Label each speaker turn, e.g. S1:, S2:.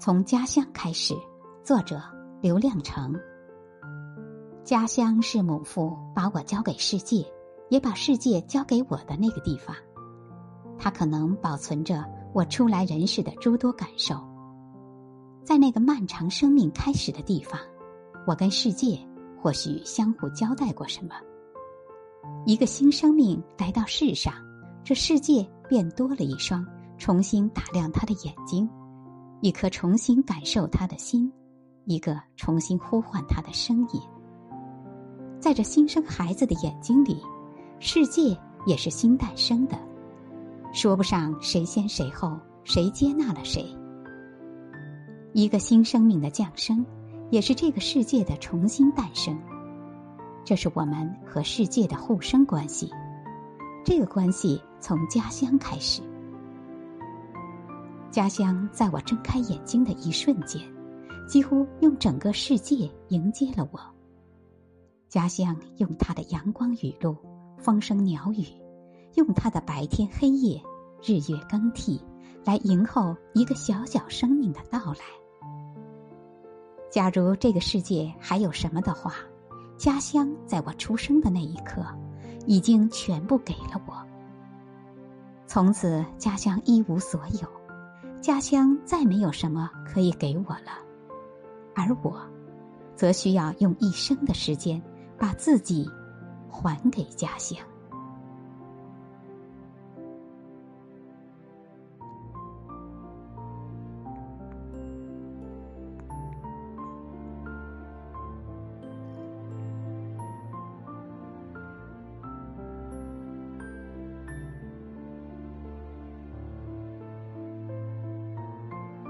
S1: 从家乡开始，作者刘亮程。家乡是母父把我交给世界，也把世界交给我的那个地方。它可能保存着我初来人世的诸多感受。在那个漫长生命开始的地方，我跟世界或许相互交代过什么。一个新生命来到世上，这世界便多了一双重新打量他的眼睛。一颗重新感受他的心，一个重新呼唤他的声音。在这新生孩子的眼睛里，世界也是新诞生的，说不上谁先谁后，谁接纳了谁。一个新生命的降生，也是这个世界的重新诞生。这是我们和世界的互生关系，这个关系从家乡开始。家乡在我睁开眼睛的一瞬间，几乎用整个世界迎接了我。家乡用它的阳光雨露、风声鸟语，用它的白天黑夜、日月更替，来迎候一个小小生命的到来。假如这个世界还有什么的话，家乡在我出生的那一刻，已经全部给了我。从此，家乡一无所有。家乡再没有什么可以给我了，而我，则需要用一生的时间把自己还给家乡。